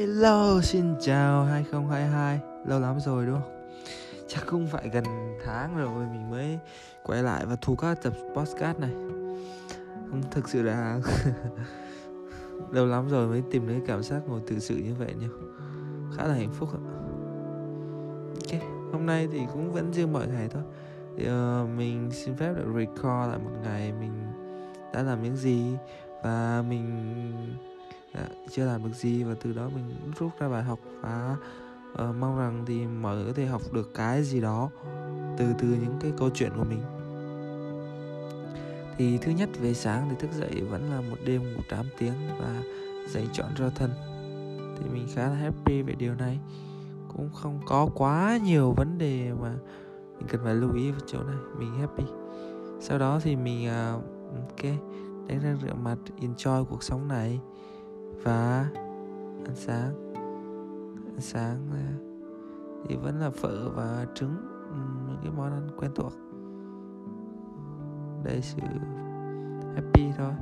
Hello, xin chào 2022 Lâu lắm rồi đúng không? Chắc cũng phải gần tháng rồi mình mới quay lại và thu các tập podcast này. Không thực sự là Lâu lắm rồi mới tìm thấy cảm giác ngồi tự sự như vậy nhỉ? Khá là hạnh phúc ạ. Ok, hôm nay thì cũng vẫn như mọi ngày thôi. Thì, uh, Mình xin phép được record lại một ngày mình đã làm những gì Và mình Dạ, chưa làm được gì và từ đó mình rút ra bài học và uh, mong rằng thì mọi người có thể học được cái gì đó từ từ những cái câu chuyện của mình. Thì thứ nhất về sáng thì thức dậy vẫn là một đêm ngủ 8 tiếng và dậy chọn cho thân. Thì mình khá là happy về điều này. Cũng không có quá nhiều vấn đề mà mình cần phải lưu ý vào chỗ này mình happy. Sau đó thì mình uh, ok đánh răng rửa mặt enjoy cuộc sống này và ăn sáng ăn sáng à, thì vẫn là phở và trứng những cái món ăn quen thuộc. Đây sự happy thôi.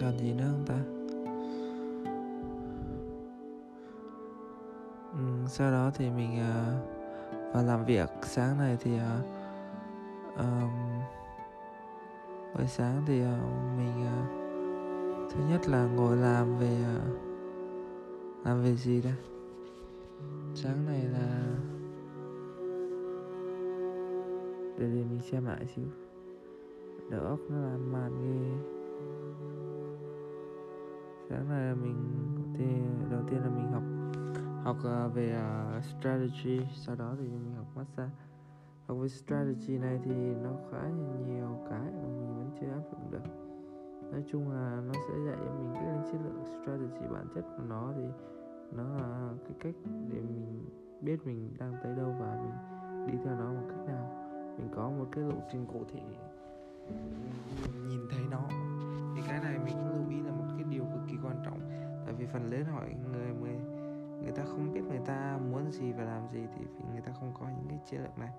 Còn gì nữa không ta? Ừ, sau đó thì mình uh, vào làm việc. Sáng này thì uh, um, buổi sáng thì uh, mình uh, thứ nhất là ngồi làm về uh, làm về gì đây? Sáng này là để để mình xem lại xíu. Đầu óc nó làm màn ghê. Sáng nay là mình thì đầu tiên là mình học học uh, về uh, strategy sau đó thì mình học massage học với strategy này thì nó khá nhiều cái mà mình vẫn chưa áp dụng được. Nói chung là nó sẽ dạy cho mình cái chất lượng strategy bản chất của nó thì nó là cái cách để mình biết mình đang tới đâu và mình đi theo nó một cách nào. Mình có một cái lộ trình cụ thể mình nhìn thấy nó. Thì cái này mình cũng lưu ý là một cái điều cực kỳ quan trọng. Tại vì phần lớn hỏi người người người ta không biết người ta muốn gì và làm gì thì vì người ta không có những cái chiến lược này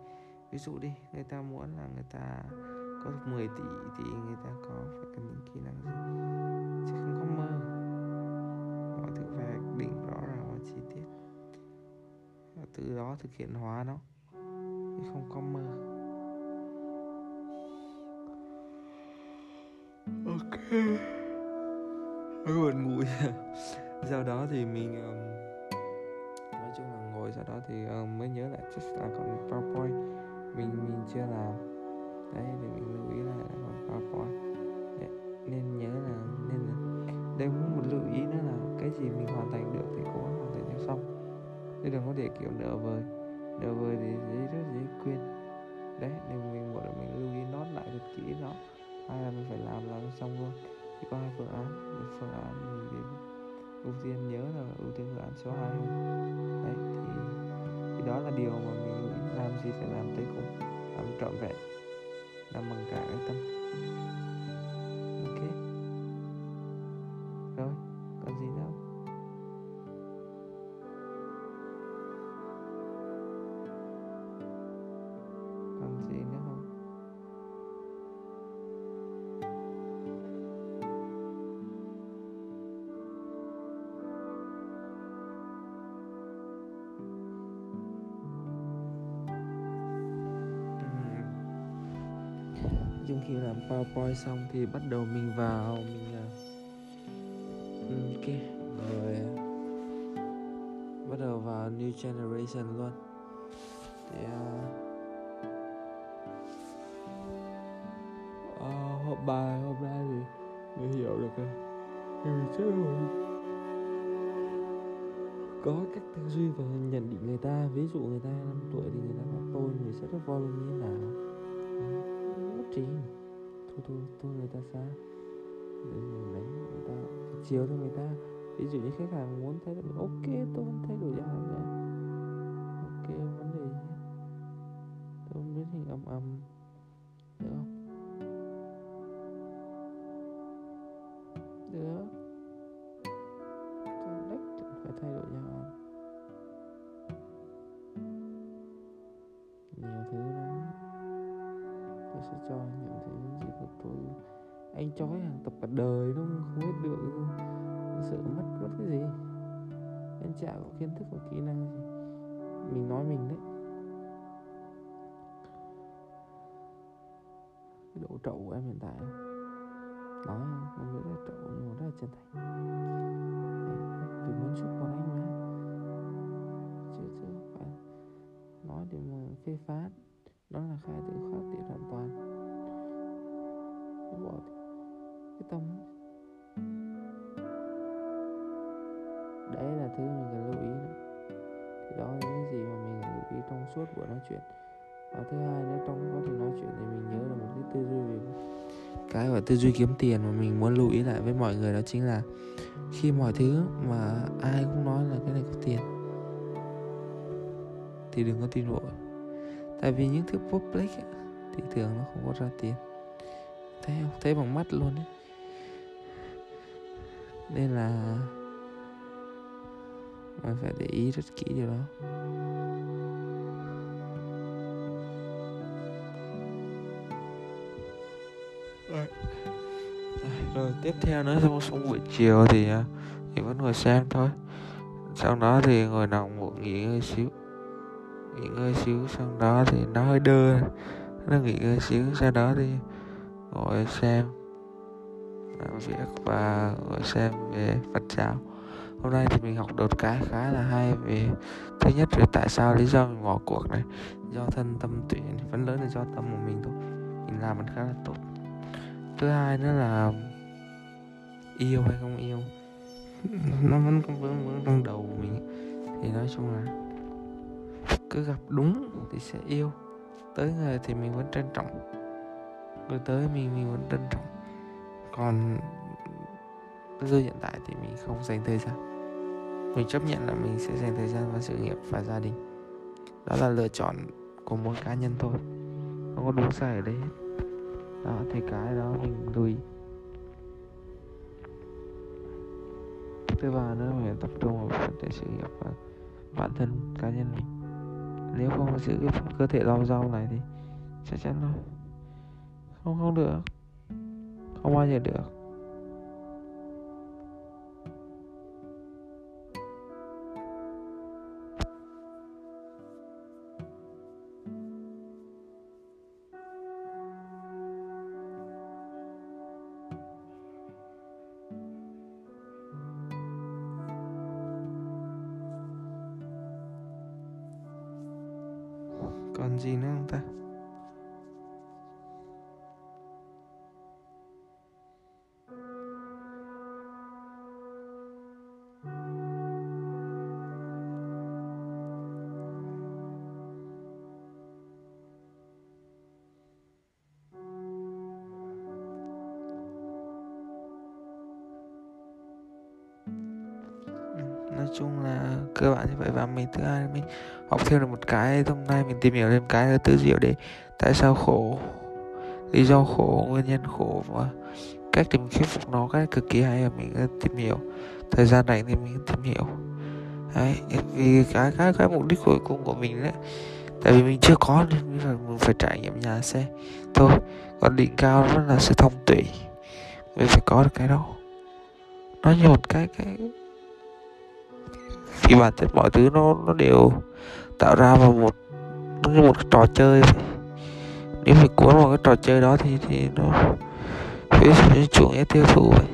ví dụ đi người ta muốn là người ta có được 10 tỷ thì người ta có phải cần những kỹ năng gì? Chứ không có mơ. Mọi thứ phải định rõ ràng và chi tiết. Và từ đó thực hiện hóa nó chứ không có mơ. Ok. Buồn ngủ sau đó thì mình um, nói chung là ngồi sau đó thì um, mới nhớ lại. Chắc là còn powerpoint mình mình chưa làm. Đấy thì mình lưu ý lại là còn powerpoint đấy, nên nhớ là nên là đây cũng một lưu ý nữa là cái gì mình hoàn thành được thì cố gắng hoàn thành cho xong. Chứ đừng có để kiểu nợ vời. Nợ vời thì dễ rất dễ quên. Đấy nên mình gọi là mình lưu ý nốt lại thật kỹ nó hay là mình phải làm làm xong luôn. Thì có hai phương án. Một phương án mình đến ưu tiên nhớ là ưu tiên phương án số 2 đấy thì, thì đó là điều mà mình làm gì phải làm tới cùng làm trọn vẹn làm bằng cả cái tâm. Chung khi làm powerpoint xong thì bắt đầu mình vào mình à, ừ, ok rồi. Bắt đầu vào new generation luôn. Thì uh, uh, hôm bài hôm nay thì mình hiểu được rồi thì sẽ rồi có cách tư duy và nhận định người ta. Ví dụ người ta 5 tuổi thì người ta bảo tôi người sẽ rất volume như thế nào? Trình thôi tôi thôi người ta xa. Để mình đánh người ta chiều cho người ta. Ví dụ như khách hàng muốn thay đổi ok, tôi vẫn thay đổi cho này ok, vấn đề tôi không biến hình âm âm sẽ cho nhận thấy những gì của tôi. Anh chói hàng tập cả đời nó không? Hết được sợ mất mất cái gì. Anh chả có kiến thức và kỹ năng gì. Mình nói mình đấy. Cái độ trậu của em hiện tại. Nói, không biết là trậu nhưng mà rất là chân thành. Vì muốn giúp con anh mà. Chứ chứ không phải nói để mà phê phán đó là khai tự khắc biệt hoàn toàn. Bỏ cái tâm. Đấy là thứ mình cần lưu ý đó. thì đó là những gì mà mình cần lưu ý trong suốt buổi nói chuyện. Và thứ hai nữa, trong quá trình nói chuyện thì mình nhớ là một cái tư duy về cái gọi tư duy kiếm tiền mà mình muốn lưu ý lại với mọi người đó chính là khi mọi thứ mà ai cũng nói là cái này có tiền thì đừng có tin vội tại vì những thứ public ấy, thì thường nó không có ra tiền. Thấy không thấy bằng mắt luôn đấy nên là mình phải để ý rất kỹ điều đó. Rồi. Tiếp theo nữa xong xong buổi chiều thì à, thì vẫn ngồi xem thôi. Sau đó thì ngồi nằm ngủ nghỉ ngơi xíu nghỉ ngơi xíu, sau đó thì nó hơi đơ. Nó nghỉ ngơi xíu, sau đó thì ngồi xem làm việc và ngồi xem về Phật giáo. Hôm nay thì mình học được cái khá là hay về thứ nhất là tại sao, lý do mình bỏ cuộc này. Do thân tâm tuyển vẫn lớn là do tâm của mình thôi. Mình làm mình khá là tốt. Thứ hai nữa là yêu hay không yêu? Nó vẫn còn vướng vướng trong đầu của mình. Thì nói chung là cứ gặp đúng thì sẽ yêu. Tới người thì mình vẫn trân trọng. Người tới mình mình vẫn trân trọng. Còn bây giờ hiện tại thì mình không dành thời gian. Mình chấp nhận là mình sẽ dành thời gian vào sự nghiệp và gia đình. Đó là lựa chọn của mỗi cá nhân thôi. Không có đúng sai ở đấy. Hết đó, thì cái đó mình lùi thứ ba nữa mình tập trung vào vấn đề sự nghiệp và bản thân cá nhân mình nếu không giữ cái cơ thể rau rau này thì chắc chắn là không không được. Không bao giờ được. Còn gì nữa nói chung là cơ bản như vậy và mình thứ hai mình học thêm được một cái hôm nay mình tìm hiểu thêm cái là tư diệu để tại sao khổ lý do khổ nguyên nhân khổ và cách để mình khắc phục nó cái cực kỳ hay và mình tìm hiểu. Thời gian này thì mình tìm hiểu. Đấy vì cái cái cái mục đích cuối cùng của mình đấy tại vì mình chưa có nên mình phải, mình phải trải nghiệm nhà xe. Thôi còn đỉnh cao đó là sự thông tuệ. Mình phải có được cái đó. Nó như một cái cái thì bản chất mọi thứ nó nó đều tạo ra vào một nó như một cái trò chơi nếu mình cuốn vào cái trò chơi đó thì thì nó phía chủ nghĩa tiêu thụ vậy.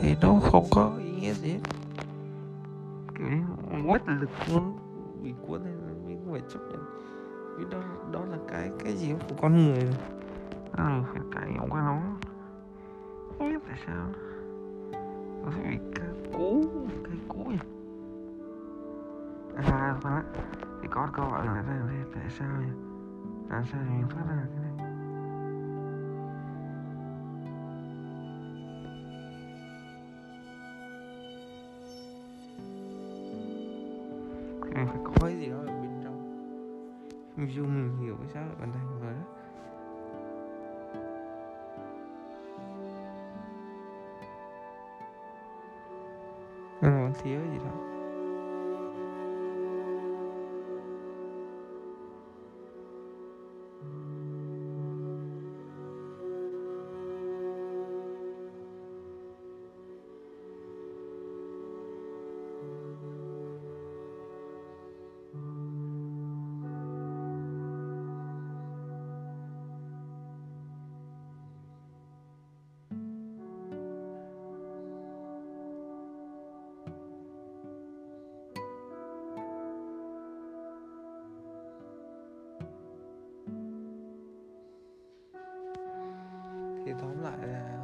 Thì nó không có ý nghĩa gì hết. Mất lực luôn bị cuốn nên mình phải chấp nhận. Vì đó đó là cái cái gì của con người à, phải trải nghiệm qua nó. Không biết tại sao. Nó sẽ bị cố à khoan thì có câu hỏi là tại sao nhỉ tại sao mình thoát ra cái này? Mình phải có cái gì đó ở bên trong. Mình dù mình hiểu cái sao lại vận hành rồi đó. Còn thiếu gì đó. Thì tóm lại là